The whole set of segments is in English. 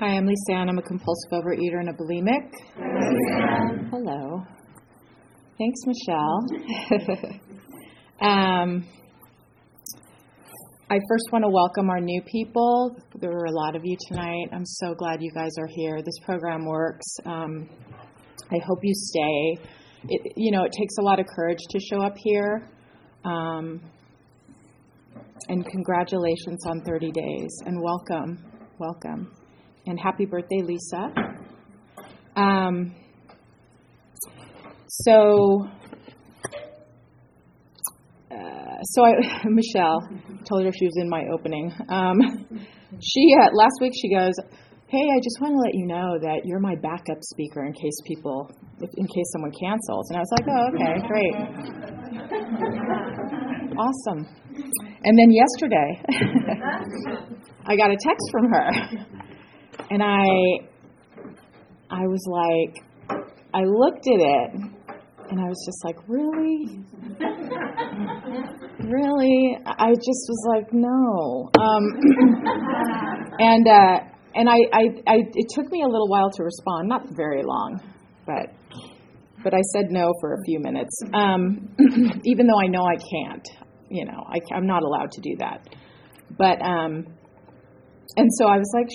Hi, I'm Lisa Ann. I'm a compulsive overeater and a bulimic. Hello. Thanks, Michelle. um, I first want to welcome our new people. There were a lot of you tonight. I'm so glad you guys are here. This program works. Um, I hope you stay. It, you know, it takes a lot of courage to show up here. Um, and congratulations on 30 days and welcome, welcome and happy birthday, Lisa. Um, so, uh, so I, Michelle told her she was in my opening. Um, she uh, last week she goes, "Hey, I just want to let you know that you're my backup speaker in case people, in case someone cancels." And I was like, "Oh, okay, great, awesome." And then yesterday, I got a text from her and I I was like I looked at it and I was just like, really? really? I just was like, no. Um, and uh, and I, I, I it took me a little while to respond, not very long, but but I said no for a few minutes, um, even though I know I can't. You know, I, I'm not allowed to do that. But um, and so I was like,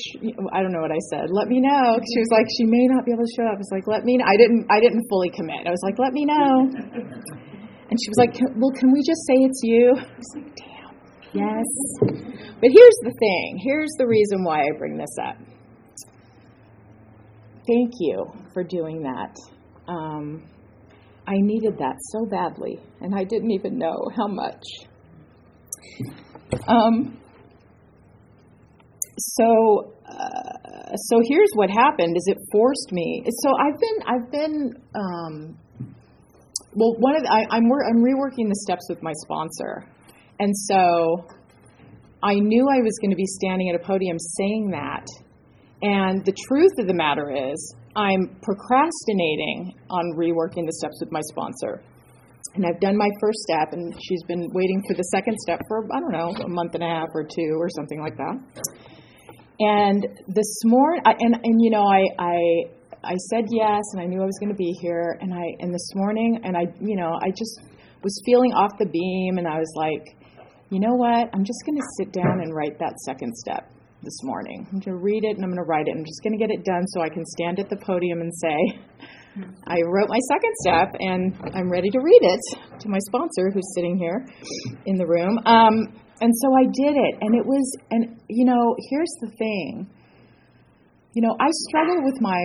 I don't know what I said. Let me know. She was like, she may not be able to show up. I was like, let me. Know. I didn't. I didn't fully commit. I was like, let me know. And she was like, well, can we just say it's you? I was like, damn. Yes. But here's the thing. Here's the reason why I bring this up. Thank you for doing that. Um, I needed that so badly, and I didn't even know how much. Um, so uh, so here's what happened is it forced me. So i've been i've been um, well one of the, I, i'm i'm reworking the steps with my sponsor. And so i knew i was going to be standing at a podium saying that. And the truth of the matter is i'm procrastinating on reworking the steps with my sponsor. And I've done my first step, and she's been waiting for the second step for I don't know a month and a half or two or something like that. And this morning, and and you know, I I I said yes, and I knew I was going to be here. And I and this morning, and I you know, I just was feeling off the beam, and I was like, you know what? I'm just going to sit down and write that second step this morning. I'm going to read it and I'm going to write it. I'm just going to get it done so I can stand at the podium and say, I wrote my second step and I'm ready to read it to my sponsor who's sitting here in the room. Um, and so I did it. And it was, and you know, here's the thing. You know, I struggle with my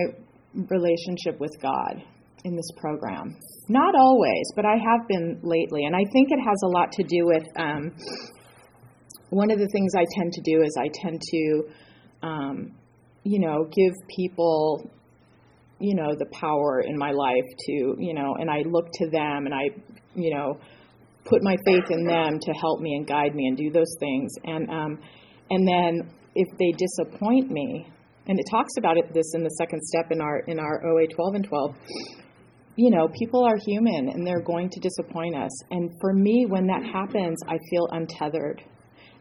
relationship with God in this program. Not always, but I have been lately. And I think it has a lot to do with um, one of the things I tend to do is I tend to, um, you know, give people, you know, the power in my life to, you know, and I look to them and I, you know, put my faith in them to help me and guide me and do those things. And um, and then if they disappoint me, and it talks about it this in the second step in our in our OA 12 and 12. You know, people are human and they're going to disappoint us. And for me, when that happens, I feel untethered.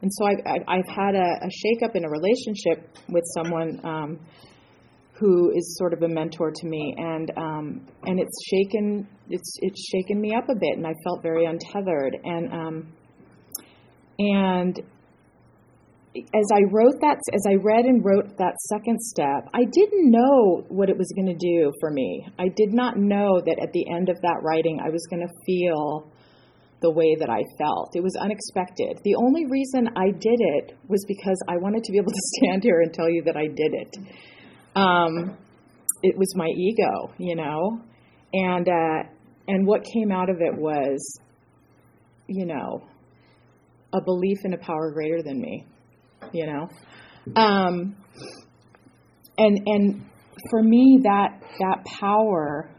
And so I've, I've had a, a shakeup in a relationship with someone um, who is sort of a mentor to me, and um, and it's shaken it's it's shaken me up a bit, and I felt very untethered, and um, and as I wrote that, as I read and wrote that second step, I didn't know what it was going to do for me. I did not know that at the end of that writing, I was going to feel the way that I felt. It was unexpected. The only reason I did it was because I wanted to be able to stand here and tell you that I did it. Um, it was my ego, you know, and uh, and what came out of it was, you know, a belief in a power greater than me, you know. Um, and and for me, that that power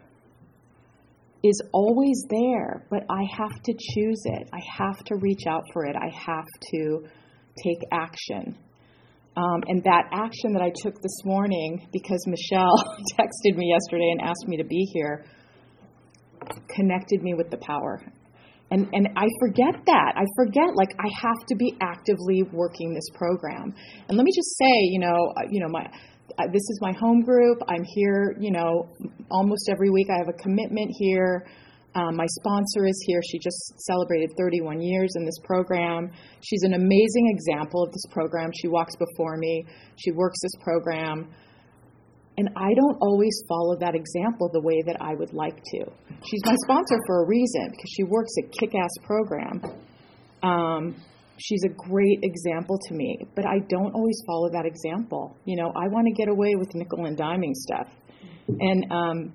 is always there, but I have to choose it. I have to reach out for it. I have to take action. Um, and that action that I took this morning, because Michelle texted me yesterday and asked me to be here, connected me with the power. And, and I forget that. I forget, like, I have to be actively working this program. And let me just say, you know, uh, you know, my, uh, this is my home group. I'm here, you know, almost every week. I have a commitment here. Um, my sponsor is here. She just celebrated 31 years in this program. She's an amazing example of this program. She walks before me. She works this program. And I don't always follow that example the way that I would like to. She's my sponsor for a reason because she works a kick ass program. Um, she's a great example to me, but I don't always follow that example. You know, I want to get away with nickel and diming stuff. And um,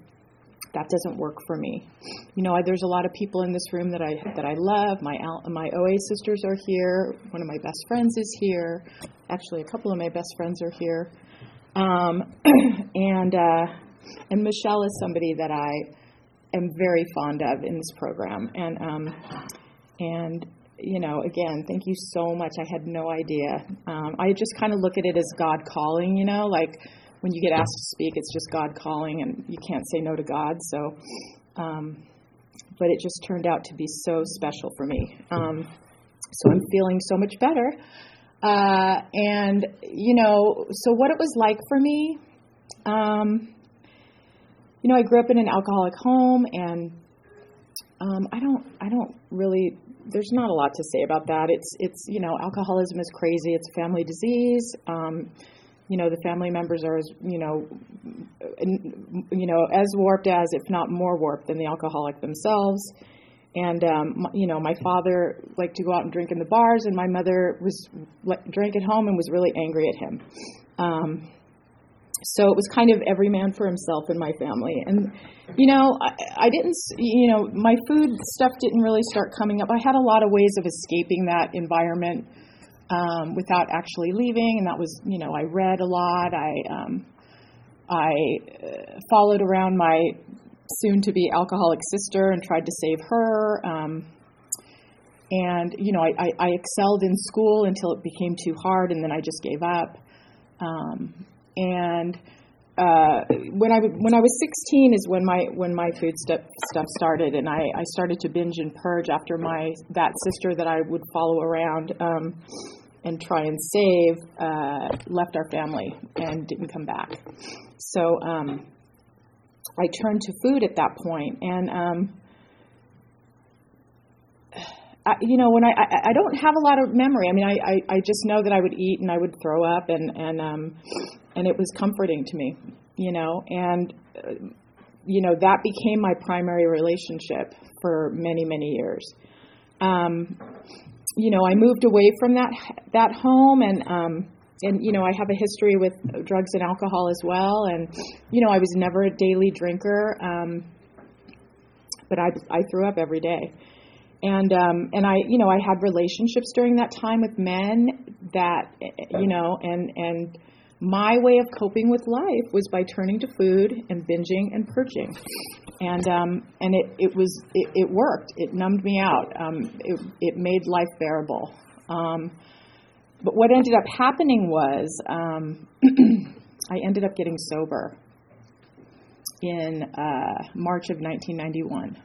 that doesn't work for me. You know, I, there's a lot of people in this room that I that I love. My my OA sisters are here. One of my best friends is here. Actually, a couple of my best friends are here. Um, and uh, and Michelle is somebody that I am very fond of in this program. And um, and you know, again, thank you so much. I had no idea. Um, I just kind of look at it as God calling. You know, like when you get asked to speak, it's just God calling, and you can't say no to God. So. Um, but it just turned out to be so special for me. Um, so I'm feeling so much better. Uh, and you know, so what it was like for me, um, you know, I grew up in an alcoholic home, and um, I don't, I don't really. There's not a lot to say about that. It's, it's, you know, alcoholism is crazy. It's a family disease. Um, you know, the family members are as, you know, you know, as warped as, if not more warped than the alcoholic themselves. And um, you know, my father liked to go out and drink in the bars, and my mother was drank at home and was really angry at him. Um, so it was kind of every man for himself in my family. And you know, I, I didn't, you know, my food stuff didn't really start coming up. I had a lot of ways of escaping that environment um, without actually leaving, and that was, you know, I read a lot. I um, I uh, followed around my soon to be alcoholic sister and tried to save her. Um, and, you know, I, I, I, excelled in school until it became too hard, and then I just gave up. Um, and uh, when I when I was 16 is when my when my food stuff stuff started, and I, I started to binge and purge after my that sister that I would follow around um, and try and save uh, left our family and didn't come back. So um, I turned to food at that point, and um, I, you know, when I, I I don't have a lot of memory. I mean, I, I I just know that I would eat and I would throw up, and and um, and it was comforting to me, you know, and. Uh, you know that became my primary relationship for many many years um, you know i moved away from that that home and um, and you know I have a history with drugs and alcohol as well, and you know I was never a daily drinker, um, but I I threw up every day, and um, and I you know I had relationships during that time with men that you know and and my way of coping with life was by turning to food and binging and purging and um, and it, it was it, it worked. It numbed me out. Um, it, it made life bearable. Um, but what ended up happening was um, I ended up getting sober in uh, March of 1991,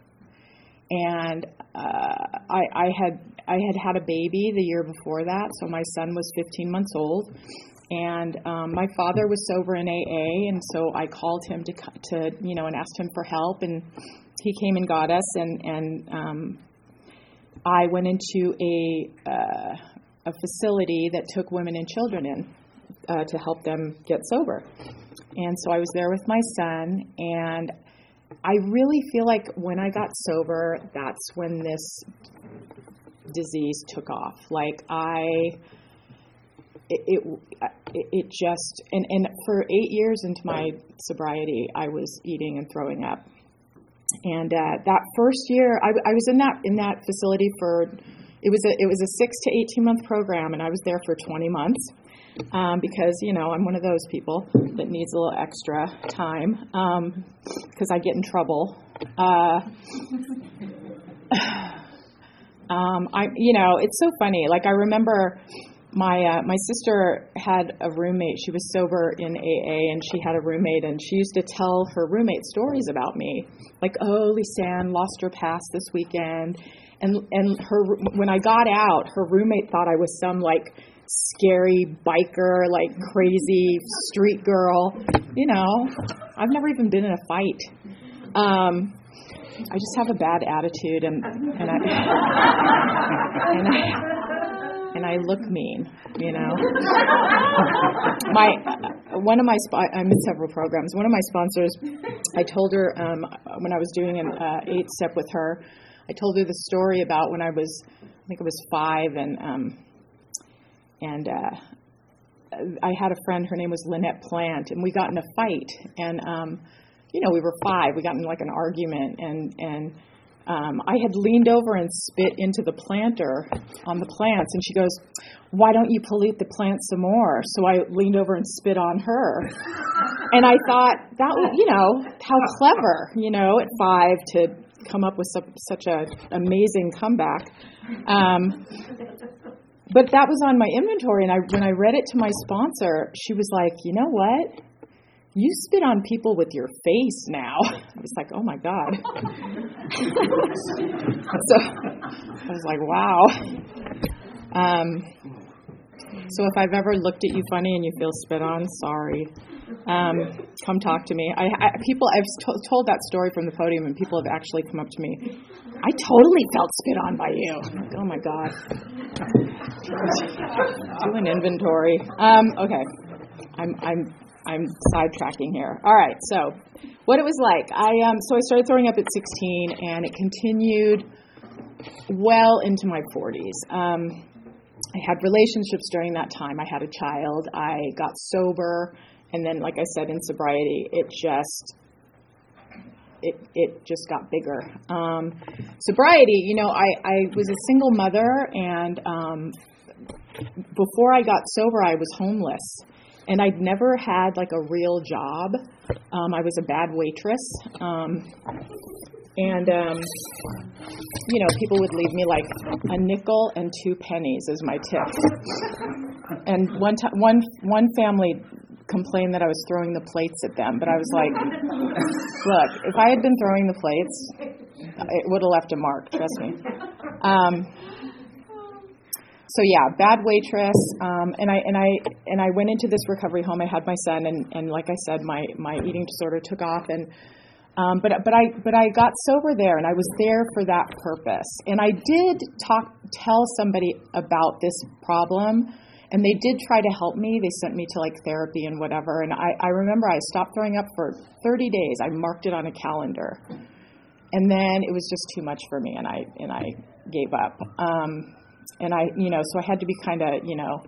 and uh, I, I had I had had a baby the year before that, so my son was 15 months old, and um, my father was sober in AA, and so I called him to to you know and asked him for help, and he came and got us, and and um, I went into a uh, a facility that took women and children in uh, to help them get sober. And so I was there with my son, and I really feel like when I got sober, that's when this disease took off. Like I, it, it, it just, and, and for eight years into my sobriety, I was eating and throwing up. And uh, that first year, I, I was in that in that facility for it was a it was a six to eighteen month program, and I was there for 20 months um, because you know I'm one of those people that needs a little extra time because I get in trouble. Uh, um, I you know it's so funny. Like I remember my uh, my sister had a roommate. She was sober in AA, and she had a roommate, and she used to tell her roommate stories about me, like, "Oh, Lisa Ann lost her pass this weekend," and and her when I got out, her roommate thought I was some like scary biker, like crazy street girl. You know, I've never even been in a fight. Um, I just have a bad attitude, and and I and I and I look mean, you know. my one of my sp- I'm in several programs. One of my sponsors, I told her um, when I was doing an uh, eight step with her, I told her the story about when I was, I think it was five, and um, and uh, I had a friend. Her name was Lynette Plant, and we got in a fight, and um, you know we were five. We got in like an argument, and and um, I had leaned over and spit into the planter on the plants, and she goes, "Why don't you pollute the plant some more?" So I leaned over and spit on her, and I thought that was, you know, how clever, you know, at five to come up with such, such a amazing comeback. Um, but that was on my inventory, and I when I read it to my sponsor, she was like, "You know what?" You spit on people with your face now. I was like, oh my God. so I was like, wow. Um, so if I've ever looked at you funny and you feel spit on, sorry. Um, come talk to me. I, I people I've to- told that story from the podium, and people have actually come up to me. I totally felt spit on by you. Like, oh my god. Do an inventory. Um, okay. I'm I'm I'm sidetracking here. All right, so what it was like. I um, so I started throwing up at 16, and it continued well into my 40s. Um, I had relationships during that time. I had a child. I got sober, and then, like I said, in sobriety, it just it it just got bigger. Um, sobriety, you know, I I was a single mother, and um, before I got sober, I was homeless and I'd never had like a real job. Um, I was a bad waitress. Um, and um, you know, people would leave me like a nickel and two pennies as my tips. And one time, one one family complained that I was throwing the plates at them, but I was like, look, if I had been throwing the plates, it would have left a mark. Trust me. So yeah, bad waitress. Um, and I and I and I went into this recovery home. I had my son, and and like I said, my my eating disorder took off, and um, but but I but I got sober there, and I was there for that purpose. And I did talk tell somebody about this problem, and they did try to help me. They sent me to like therapy and whatever. And I I remember I stopped throwing up for 30 days. I marked it on a calendar, and then it was just too much for me, and I and I gave up. Um, and I, you know, so I had to be kind of, you know,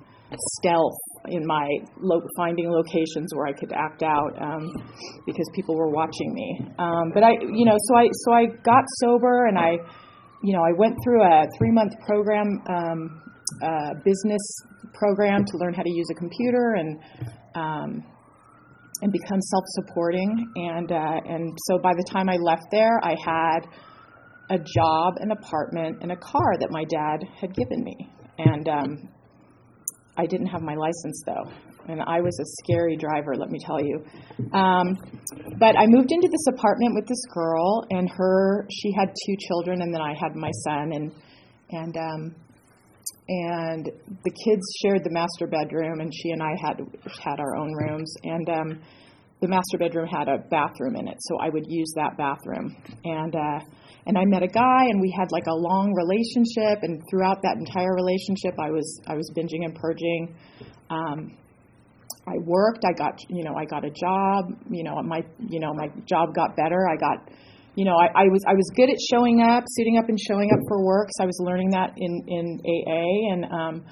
stealth in my lo- finding locations where I could act out um, because people were watching me. Um, but I, you know, so I so I got sober and I, you know, I went through a three month program, um, uh, business program to learn how to use a computer and. Um, and become self-supporting, and uh, and so by the time I left there, I had a job, an apartment, and a car that my dad had given me. And um, I didn't have my license though. And I was a scary driver, let me tell you. Um, but I moved into this apartment with this girl, and her, she had two children, and then I had my son, and and um, and the kids shared the master bedroom, and she and I had had our own rooms, and um, the master bedroom had a bathroom in it, so I would use that bathroom, and. Uh, and I met a guy and we had like a long relationship and throughout that entire relationship I was I was binging and purging. Um, I worked I got you know I got a job you know my you know my job got better I got you know I, I was I was good at showing up suiting up and showing up for work so I was learning that in in AA and um,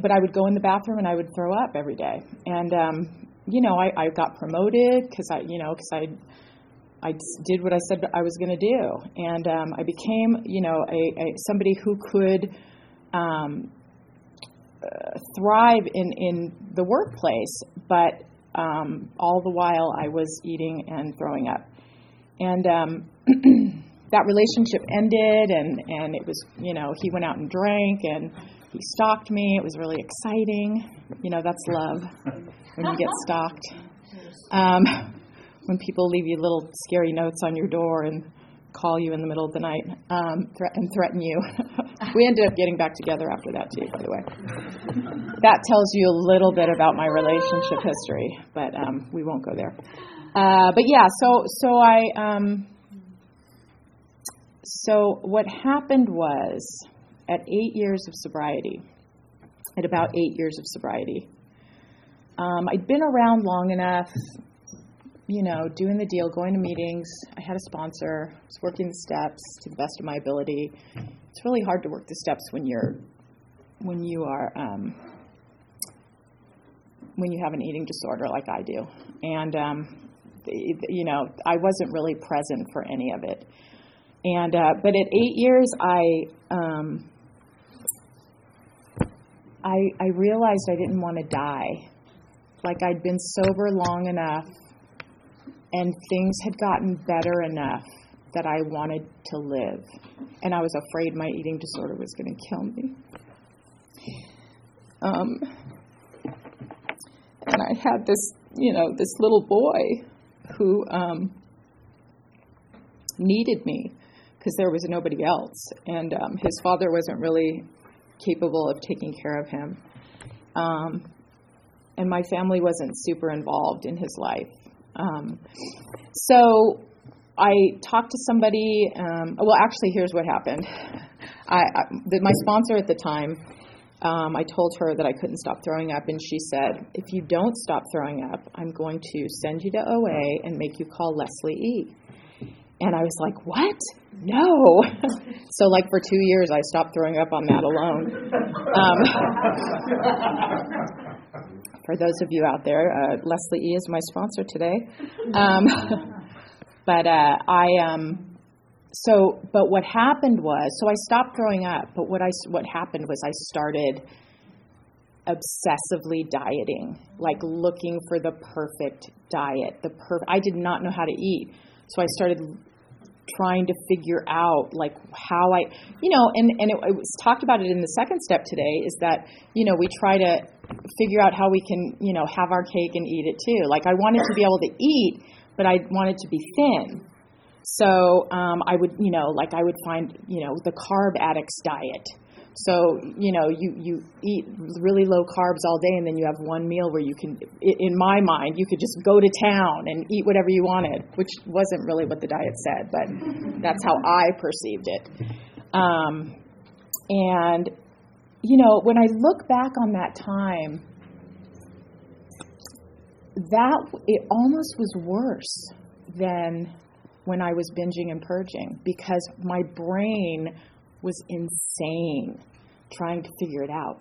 but I would go in the bathroom and I would throw up every day. And um, you know I, I got promoted because I you know because I I did what I said I was going to do, and um, I became, you know, a, a somebody who could um, uh, thrive in, in the workplace, but um, all the while I was eating and throwing up. And um, that relationship ended, and, and it was, you know, he went out and drank, and he stalked me. It was really exciting. You know, that's love when you get stalked. When people leave you little scary notes on your door and call you in the middle of the night um, thre- and threaten you. we ended up getting back together after that, too, by the way. That tells you a little bit about my relationship history, but um, we won't go there. Uh, but yeah, so so I um, so what happened was at eight years of sobriety, at about eight years of sobriety, um, I'd been around long enough you know, doing the deal, going to meetings. I had a sponsor. I was working the steps to the best of my ability. It's really hard to work the steps when you're when you are um, when you have an eating disorder like I do, and um, you know, I wasn't really present for any of it. And uh, but at eight years, I um, I I realized I didn't want to die. Like I'd been sober long enough and things had gotten better enough that I wanted to live. And I was afraid my eating disorder was going to kill me. Um, and I had this, you know, this little boy who um, needed me because there was nobody else. And um, his father wasn't really capable of taking care of him. Um, and my family wasn't super involved in his life. Um, so I talked to somebody. Um, well, actually, here's what happened. I, I the, my sponsor at the time, um, I told her that I couldn't stop throwing up, and she said, "If you don't stop throwing up, I'm going to send you to OA and make you call Leslie E." And I was like, "What? No!" so, like for two years, I stopped throwing up on that alone. Um, for those of you out there, uh, Leslie E is my sponsor today. Um, but uh, I um, so but what happened was so I stopped growing up. But what I what happened was I started obsessively dieting, like looking for the perfect diet. The per I did not know how to eat, so I started trying to figure out like how I, you know, and and it, it was talked about it in the second step today is that you know we try to figure out how we can you know have our cake and eat it too. Like I wanted to be able to eat, but I wanted to be thin. So um, I would, you know, like I would find, you know, the carb addicts diet so, you know, you, you eat really low carbs all day and then you have one meal where you can, in my mind, you could just go to town and eat whatever you wanted, which wasn't really what the diet said, but that's how I perceived it. Um, and, you know, when I look back on that time, that, it almost was worse than when I was binging and purging because my brain was insane trying to figure it out.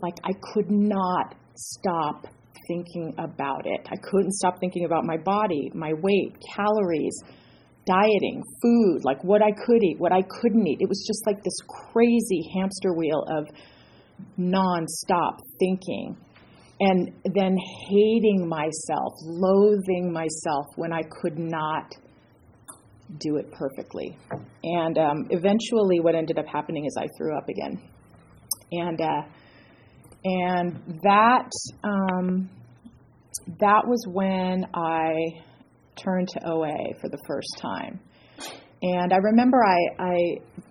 Like, I could not stop thinking about it. I couldn't stop thinking about my body, my weight, calories, dieting, food, like what I could eat, what I couldn't eat. It was just like this crazy hamster wheel of nonstop thinking. And then hating myself, loathing myself when I could not do it perfectly. And um, eventually, what ended up happening is I threw up again, and uh, and that um, that was when I turned to OA for the first time. And I remember I, I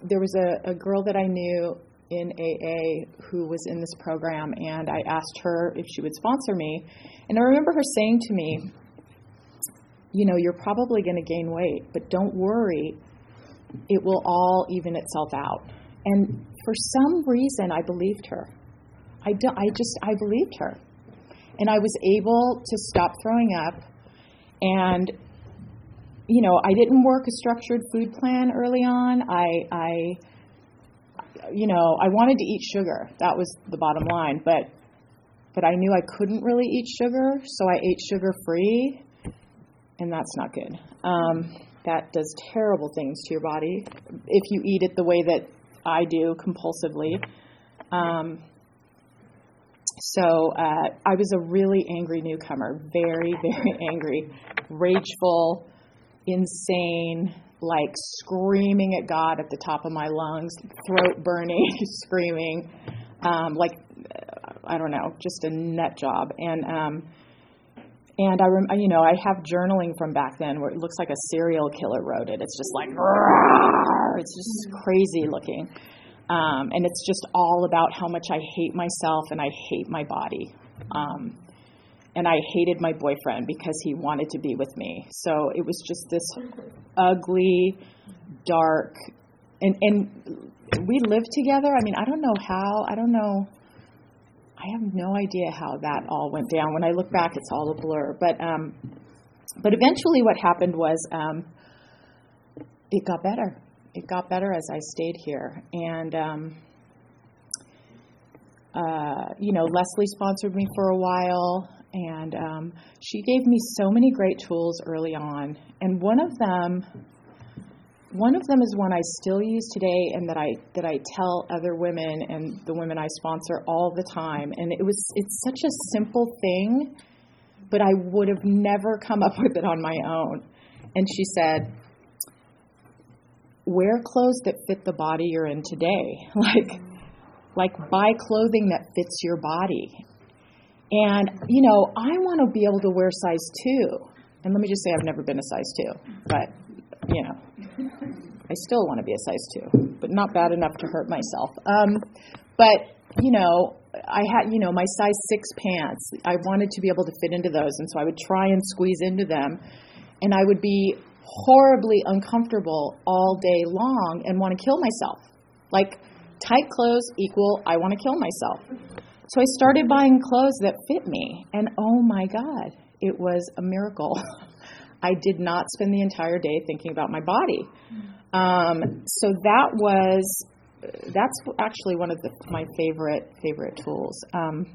there was a, a girl that I knew in AA who was in this program, and I asked her if she would sponsor me. And I remember her saying to me, you know, you're probably going to gain weight, but don't worry, it will all even itself out. And for some reason, I believed her. I, do, I just, I believed her. And I was able to stop throwing up. And, you know, I didn't work a structured food plan early on. I, I, you know, I wanted to eat sugar. That was the bottom line. But, but I knew I couldn't really eat sugar, so I ate sugar free and that's not good. Um, that does terrible things to your body if you eat it the way that I do compulsively. Um, so uh, I was a really angry newcomer, very, very angry, rageful, insane, like screaming at God at the top of my lungs, throat burning, screaming, um, like I don't know, just a nut job. And um, and I, rem- you know, I have journaling from back then where it looks like a serial killer wrote it. It's just like, it's just crazy looking. Um, and it's just all about how much I hate myself and I hate my body. Um, and I hated my boyfriend because he wanted to be with me. So it was just this ugly, dark, and and we lived together. I mean, I don't know how. I don't know. I have no idea how that all went down. When I look back, it's all a blur. But um, but eventually, what happened was um, it got better. It got better as I stayed here, and um, uh, you know, Leslie sponsored me for a while, and um, she gave me so many great tools early on. And one of them, one of them is one I still use today, and that I that I tell other women and the women I sponsor all the time. And it was it's such a simple thing, but I would have never come up with it on my own. And she said, "Wear clothes that fit the body you're in today." like like buy clothing that fits your body. And, you know, I want to be able to wear size two. And let me just say, I've never been a size two, but, you know, I still want to be a size two, but not bad enough to hurt myself. Um, but, you know, I had, you know, my size six pants. I wanted to be able to fit into those. And so I would try and squeeze into them. And I would be horribly uncomfortable all day long and want to kill myself. Like, tight clothes equal I want to kill myself. So I started buying clothes that fit me, and oh my God, it was a miracle. I did not spend the entire day thinking about my body. Um, so that was that's actually one of the, my favorite favorite tools. Um,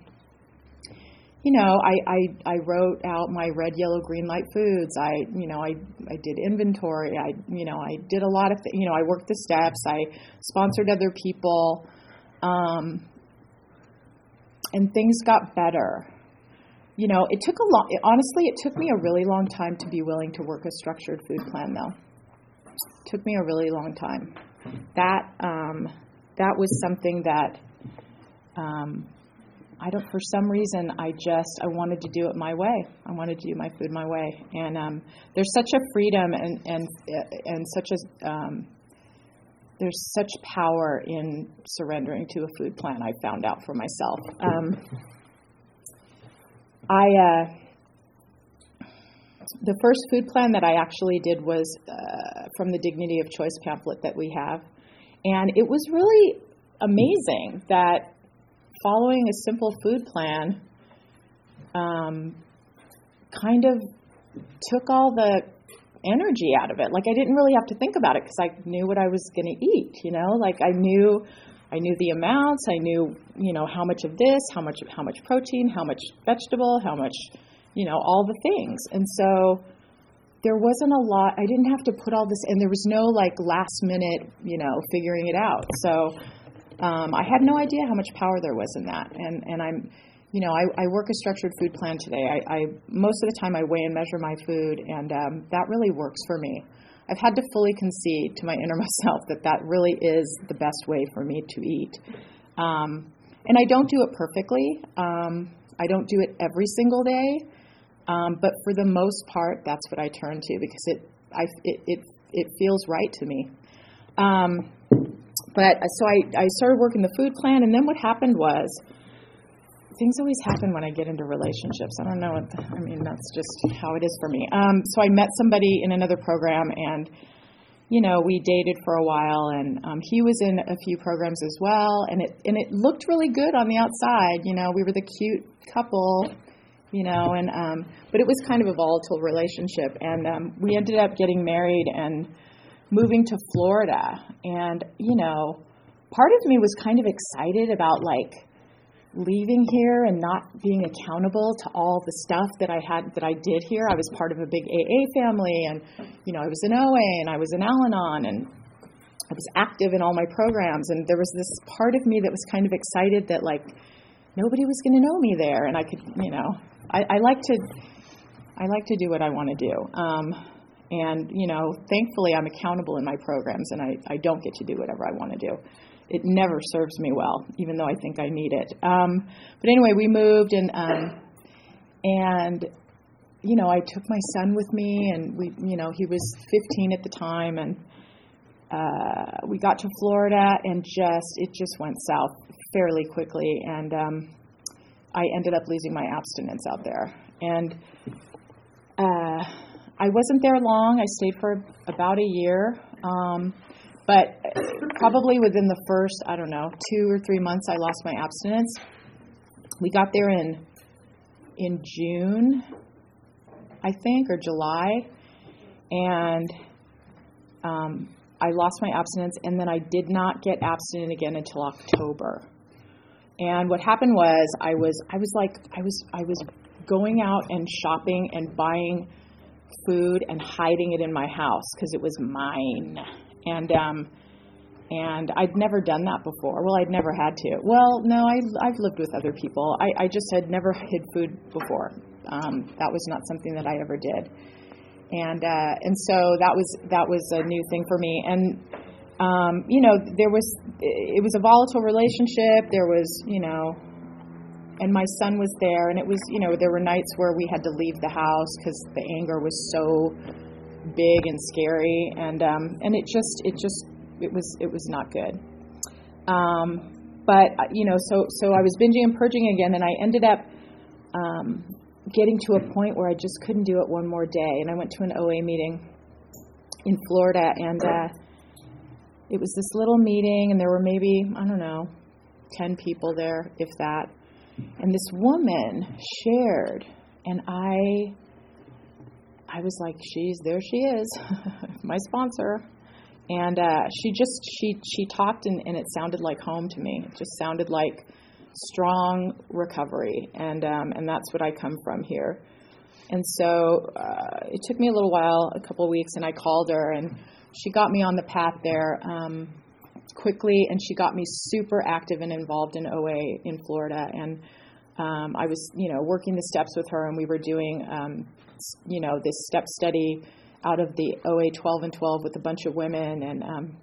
you know, I, I, I wrote out my red, yellow, green light foods. I, you know, I, I did inventory. I, you know, I did a lot of, th- you know, I worked the steps. I sponsored other people, um, and things got better. You know, it took a long. Honestly, it took me a really long time to be willing to work a structured food plan, though. It took me a really long time. That um, that was something that um, I don't, for some reason, I just, I wanted to do it my way. I wanted to do my food my way. And um, there's such a freedom and, and, and such a, um, there's such power in surrendering to a food plan, I found out for myself. Um, I, uh, the first food plan that I actually did was uh, from the Dignity of Choice pamphlet that we have. And it was really amazing that following a simple food plan um, kind of took all the energy out of it. Like I didn't really have to think about it because I knew what I was going to eat. You know, like I knew, I knew the amounts. I knew, you know, how much of this, how much, how much protein, how much vegetable, how much, you know, all the things. And so there wasn't a lot. I didn't have to put all this, and there was no like last minute, you know, figuring it out. So um, I had no idea how much power there was in that. And, and I'm, you know, I, I work a structured food plan today. I, I most of the time I weigh and measure my food, and um, that really works for me. I've had to fully concede to my inner myself that that really is the best way for me to eat. Um, and I don't do it perfectly. Um, I don't do it every single day, um, but for the most part, that's what I turn to because it, I, it, it, it feels right to me. Um, but uh, so I, I started working the food plan, and then what happened was things always happen when I get into relationships. I don't know. What the, I mean, that's just how it is for me. Um, so I met somebody in another program, and you know, we dated for a while, and um, he was in a few programs as well, and it and it looked really good on the outside. You know, we were the cute couple, you know, and um, but it was kind of a volatile relationship, and um, we ended up getting married and moving to Florida, and you know, part of me was kind of excited about like leaving here and not being accountable to all the stuff that I had that I did here. I was part of a big AA family and you know, I was in OA and I was in Al-Anon and I was active in all my programs, and there was this part of me that was kind of excited that like nobody was going to know me there, and I could, you know, I, I like to, I like to do what I want to do. Um, and you know, thankfully, I'm accountable in my programs, and I, I don't get to do whatever I want to do. It never serves me well, even though I think I need it. Um, but anyway, we moved, and um, and you know, I took my son with me, and we, you know, he was 15 at the time, and uh, we got to Florida, and just it just went south fairly quickly, and um, I ended up losing my abstinence out there, and uh, I wasn't there long. I stayed for about a year, um, but probably within the first, I don't know, two or three months, I lost my abstinence. We got there in in June, I think, or July, and um, I lost my abstinence, and then I did not get abstinent again until October. And what happened was I was I was like I was I was going out and shopping and buying food and hiding it in my house because it was mine. And um and I'd never done that before. Well, I'd never had to. Well, no, I I've lived with other people. I I just had never hid food before. Um that was not something that I ever did. And uh and so that was that was a new thing for me. And um, you know, there was it was a volatile relationship. There was, you know, and my son was there, and it was, you know, there were nights where we had to leave the house because the anger was so big and scary, and um, and it just, it just, it was, it was not good. Um, but you know, so so I was binging and purging again, and I ended up um, getting to a point where I just couldn't do it one more day, and I went to an OA meeting in Florida, and. Uh, it was this little meeting, and there were maybe, I don't know, 10 people there, if that. And this woman shared, and I. I was like, she's there. She is, my sponsor, and uh, she just she she talked and, and it sounded like home to me. It just sounded like strong recovery, and um, and that's what I come from here. And so uh, it took me a little while, a couple of weeks, and I called her and she got me on the path there um, quickly, and she got me super active and involved in OA in Florida. And um, I was, you know, working the steps with her, and we were doing, um, you know, this step study out of the OA 12 and 12 with a bunch of women, and um,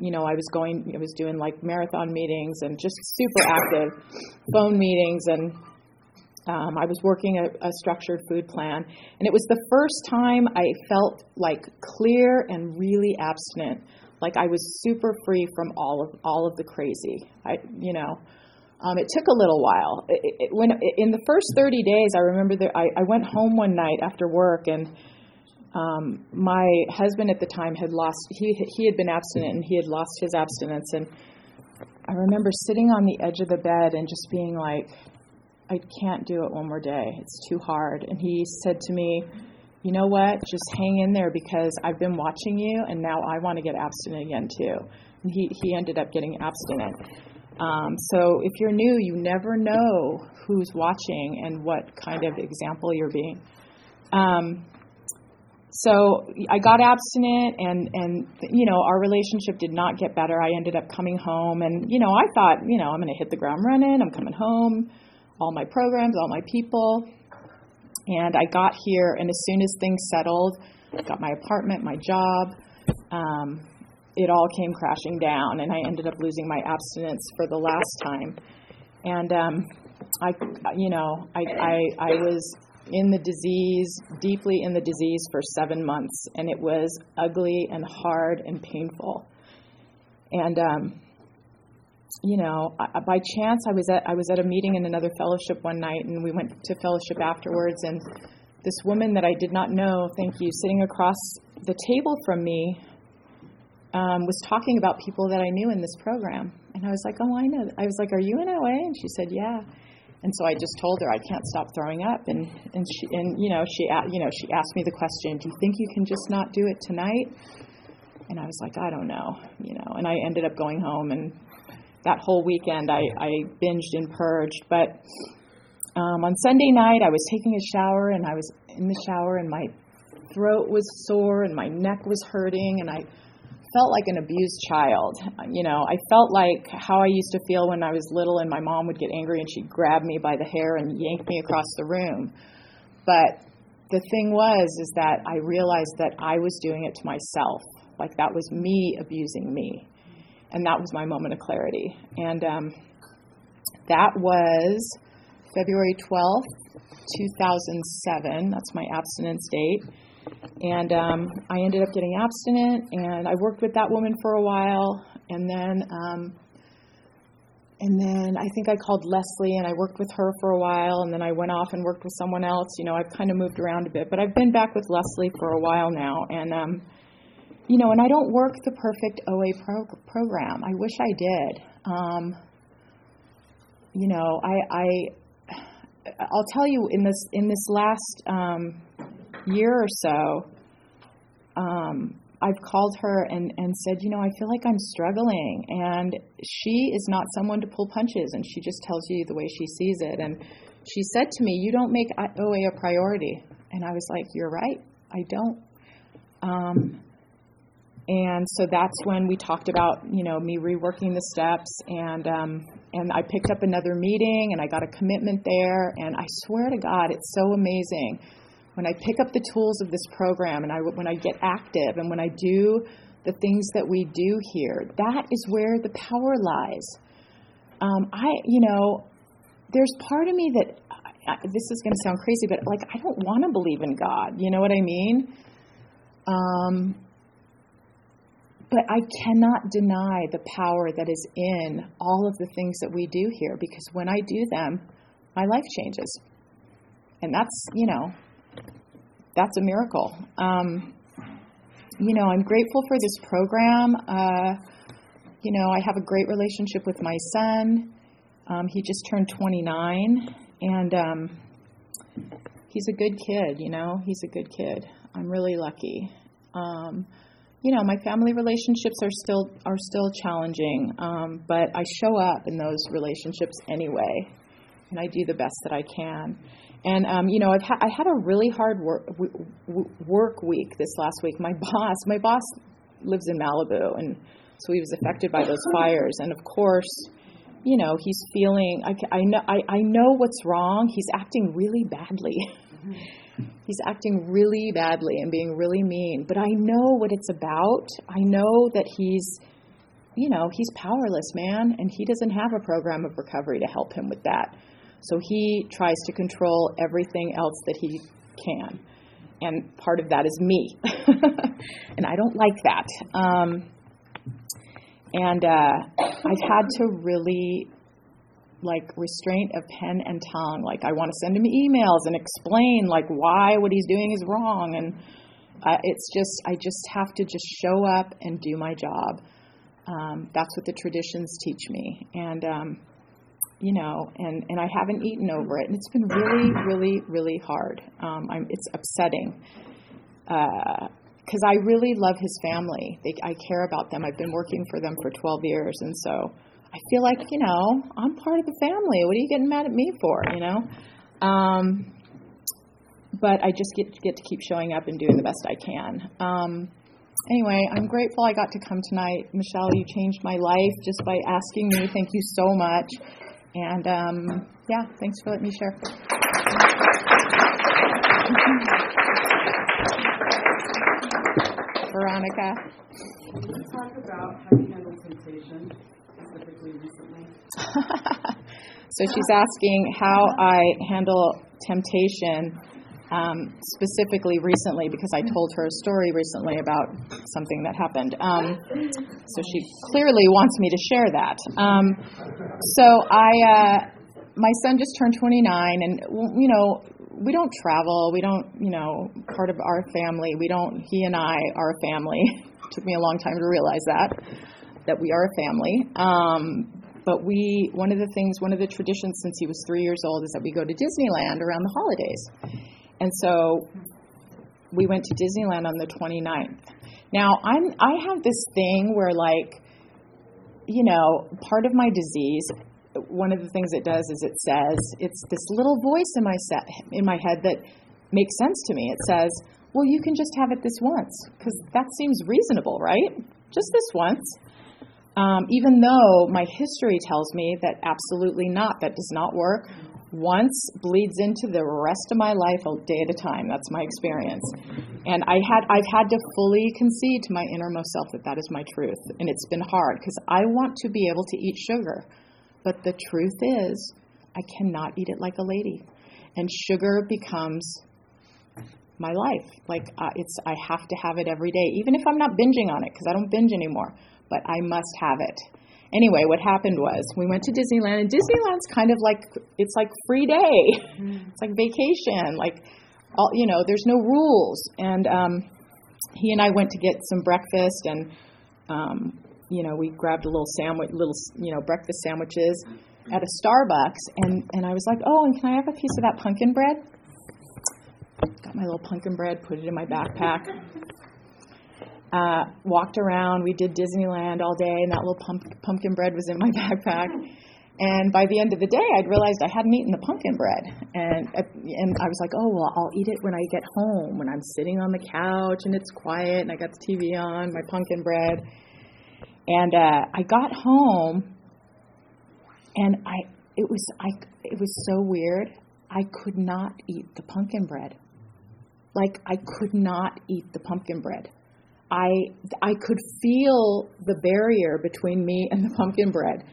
you know, I was going, I was doing like marathon meetings and just super active phone meetings. And um, I was working a, a structured food plan, and it was the first time I felt like clear and really abstinent, like I was super free from all of all of the crazy. I, you know, um, it took a little while. It, it, when in the first 30 days, I remember that I, I went home one night after work, and um, my husband at the time had lost. He he had been abstinent, and he had lost his abstinence, and I remember sitting on the edge of the bed and just being like I can't do it one more day. It's too hard. And he said to me, You know what? Just hang in there because I've been watching you and now I want to get abstinent again too. And he, he ended up getting abstinent. Um, so if you're new, you never know who's watching and what kind of example you're being. Um, so I got abstinent, and and you know our relationship did not get better. I ended up coming home, and you know I thought you know I'm going to hit the ground running. I'm coming home all my programs, all my people. And I got here, and as soon as things settled, I got my apartment, my job, um, it all came crashing down, and I ended up losing my abstinence for the last time. And um, I, you know, I, I, I was in the disease, deeply in the disease for seven months, and it was ugly and hard and painful. And um, you know, by chance, I was at I was at a meeting in another fellowship one night, and we went to fellowship afterwards. And this woman that I did not know, thank you, sitting across the table from me, um, was talking about people that I knew in this program. And I was like, oh, I know. I was like, are you in OA? And she said, yeah. And so I just told her I can't stop throwing up. And and she and you know she you know she asked me the question, do you think you can just not do it tonight? And I was like, I don't know, you know. And I ended up going home and that whole weekend I, I binged and purged. But um, on Sunday night, I was taking a shower and I was in the shower and my throat was sore and my neck was hurting and I felt like an abused child. You know, I felt like how I used to feel when I was little and my mom would get angry and she'd grab me by the hair and yank me across the room. But the thing was is that I realized that I was doing it to myself. Like that was me abusing me. And that was my moment of clarity. And um, that was February 12th, 2007. That's my abstinence date. And um, I ended up getting abstinent, and I worked with that woman for a while, and then um, and then I think I called Leslie, and I worked with her for a while, and then I went off and worked with someone else. You know, I've kind of moved around a bit, but I've been back with Leslie for a while now, and um, you know, and I don't work the perfect OA pro- program. I wish I did. Um, you know, I, I I'll tell you in this in this last um, year or so, um, I've called her and, and said, you know, I feel like I'm struggling. And she is not someone to pull punches, and she just tells you the way she sees it. And she said to me, You don't make OA a priority. And I was like, You're right, I don't. Um, and so that's when we talked about, you know, me reworking the steps, and um, and I picked up another meeting, and I got a commitment there, and I swear to God, it's so amazing when I pick up the tools of this program and I, when I get active and when I do the things that we do here, that is where the power lies. Um, I, you know, there's part of me that I, this is going to sound crazy, but like I don't want to believe in God. You know what I mean? Um, but I cannot deny the power that is in all of the things that we do here because when I do them, my life changes. And that's, you know, that's a miracle. Um, you know, I'm grateful for this program. Uh, you know, I have a great relationship with my son. Um, he just turned 29, and um, he's a good kid. You know, he's a good kid. I'm really lucky. Um, you know, my family relationships are still are still challenging, um, but I show up in those relationships anyway, and I do the best that I can. And um, you know, I've ha- I had a really hard work w- work week this last week. My boss, my boss lives in Malibu, and so he was affected by those fires. And of course, you know, he's feeling. I, I know. I, I know what's wrong. He's acting really badly. He's acting really badly and being really mean. But I know what it's about. I know that he's, you know, he's powerless, man, and he doesn't have a program of recovery to help him with that. So he tries to control everything else that he can. And part of that is me. and I don't like that. Um, and uh, I've had to really like restraint of pen and tongue. Like I want to send him emails and explain like why what he's doing is wrong. And uh, it's just I just have to just show up and do my job. Um, that's what the traditions teach me. And um, you know, and, and I haven't eaten over it. And it's been really, really, really hard. Um, I'm, it's upsetting Uh, because I really love his family. They, I care about them. I've been working for them for 12 years. And so I feel like, you know, I'm part of the family. What are you getting mad at me for, you know? Um, but I just get, get to keep showing up and doing the best I can. Um, anyway, I'm grateful I got to come tonight. Michelle, you changed my life just by asking me. Thank you so much. And um, yeah, thanks for letting me share. Veronica. Can you talk about how you handle temptation, specifically recently? so she's asking how I handle temptation um, specifically recently because I told her a story recently about something that happened. Um, so she clearly wants me to share that. Um, so I, uh, my son just turned 29, and you know, we don't travel. We don't, you know, part of our family. We don't. He and I are a family. took me a long time to realize that that we are a family. Um, but we, one of the things, one of the traditions since he was three years old is that we go to Disneyland around the holidays. And so we went to Disneyland on the 29th. Now, I'm I have this thing where like you know, part of my disease one of the things it does is it says it's this little voice in my set in my head that makes sense to me. It says, "Well, you can just have it this once because that seems reasonable, right? just this once. Um, even though my history tells me that absolutely not, that does not work. Once bleeds into the rest of my life a day at a time. That's my experience. And I had, I've had to fully concede to my innermost self that that is my truth. And it's been hard because I want to be able to eat sugar. But the truth is, I cannot eat it like a lady. And sugar becomes my life. Like uh, it's, I have to have it every day, even if I'm not binging on it because I don't binge anymore. But I must have it. Anyway, what happened was we went to Disneyland, and Disneyland's kind of like it's like free day. It's like vacation. Like all you know, there's no rules. And um, he and I went to get some breakfast, and um, you know, we grabbed a little sandwich, little you know, breakfast sandwiches at a Starbucks, and and I was like, oh, and can I have a piece of that pumpkin bread? Got my little pumpkin bread, put it in my backpack. Uh, walked around. We did Disneyland all day, and that little pump, pumpkin bread was in my backpack. And by the end of the day, I'd realized I hadn't eaten the pumpkin bread, and and I was like, oh well, I'll eat it when I get home, when I'm sitting on the couch and it's quiet, and I got the TV on, my pumpkin bread. And uh, I got home, and I it was I it was so weird. I could not eat the pumpkin bread. Like I could not eat the pumpkin bread. I I could feel the barrier between me and the pumpkin bread.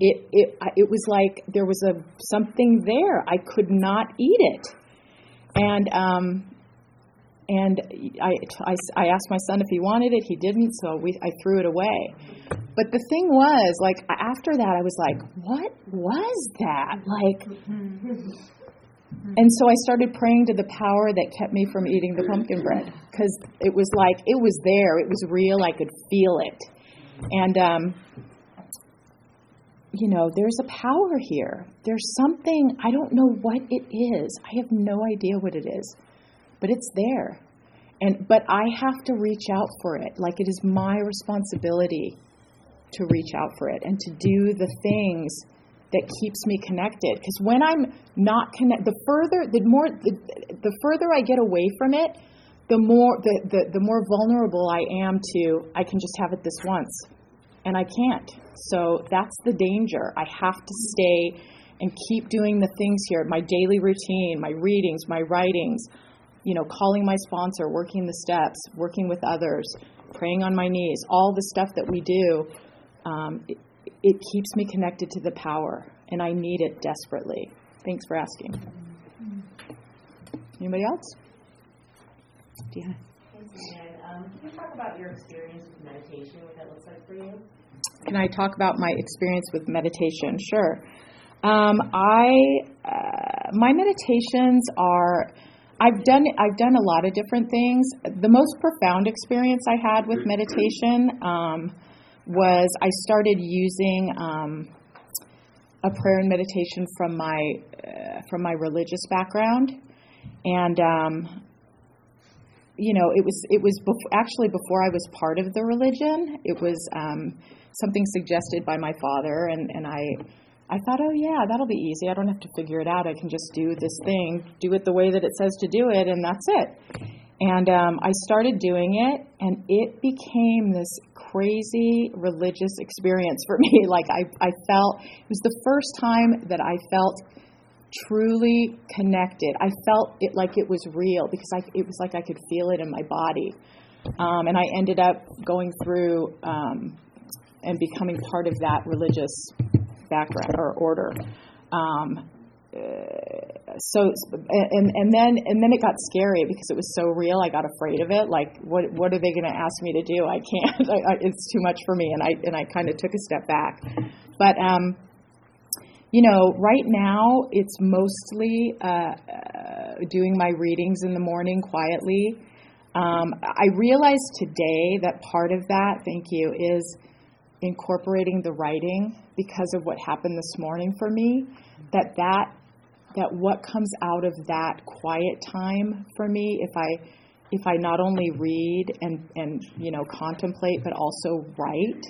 It it it was like there was a something there. I could not eat it, and um, and I, I, I asked my son if he wanted it. He didn't, so we I threw it away. But the thing was, like after that, I was like, what was that? Like. And so I started praying to the power that kept me from eating the pumpkin bread because it was like it was there, it was real, I could feel it. And um, you know, there's a power here. There's something I don't know what it is. I have no idea what it is, but it's there. And but I have to reach out for it. Like it is my responsibility to reach out for it and to do the things that keeps me connected. Because when i'm not connected the further the more the, the further i get away from it the more the, the, the more vulnerable i am to i can just have it this once and i can't. So that's the danger. I have to stay and keep doing the things here my daily routine my readings my writings you know calling my sponsor working the steps working with others praying on my knees all the stuff that we do um, it, it keeps me connected to the power, and I need it desperately. Thanks for asking. Anybody else? Yeah. Um, can you talk about your experience with meditation, what that looks like for you? Can I talk about my experience with meditation? Sure. Um, I uh, my meditations are. I've done I've done a lot of different things. The most profound experience I had with meditation um, was I started using um, a prayer and meditation from my uh, from my religious background, and um, you know it was it was bef- actually before I was part of the religion. It was um, something suggested by my father, and and I. I thought, oh yeah, that'll be easy. I don't have to figure it out. I can just do this thing, do it the way that it says to do it, and that's it. And um, I started doing it, and it became this crazy religious experience for me. Like I, I felt it was the first time that I felt truly connected. I felt it like it was real because I, it was like I could feel it in my body. Um, and I ended up going through um, and becoming part of that religious background or order. Um, so and and then and then it got scary because it was so real. I got afraid of it. Like, what what are they going to ask me to do? I can't. I, I, it's too much for me. And I and I kind of took a step back. But um, you know, right now it's mostly uh, uh, doing my readings in the morning quietly. Um, I realized today that part of that, thank you, is incorporating the writing because of what happened this morning for me. That that that what comes out of that quiet time for me, if I if I not only read and and you know contemplate, but also write,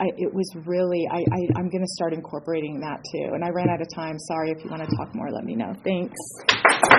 I, it was really I, I I'm going to start incorporating that too. And I ran out of time. Sorry if you want to talk more, let me know. Thanks.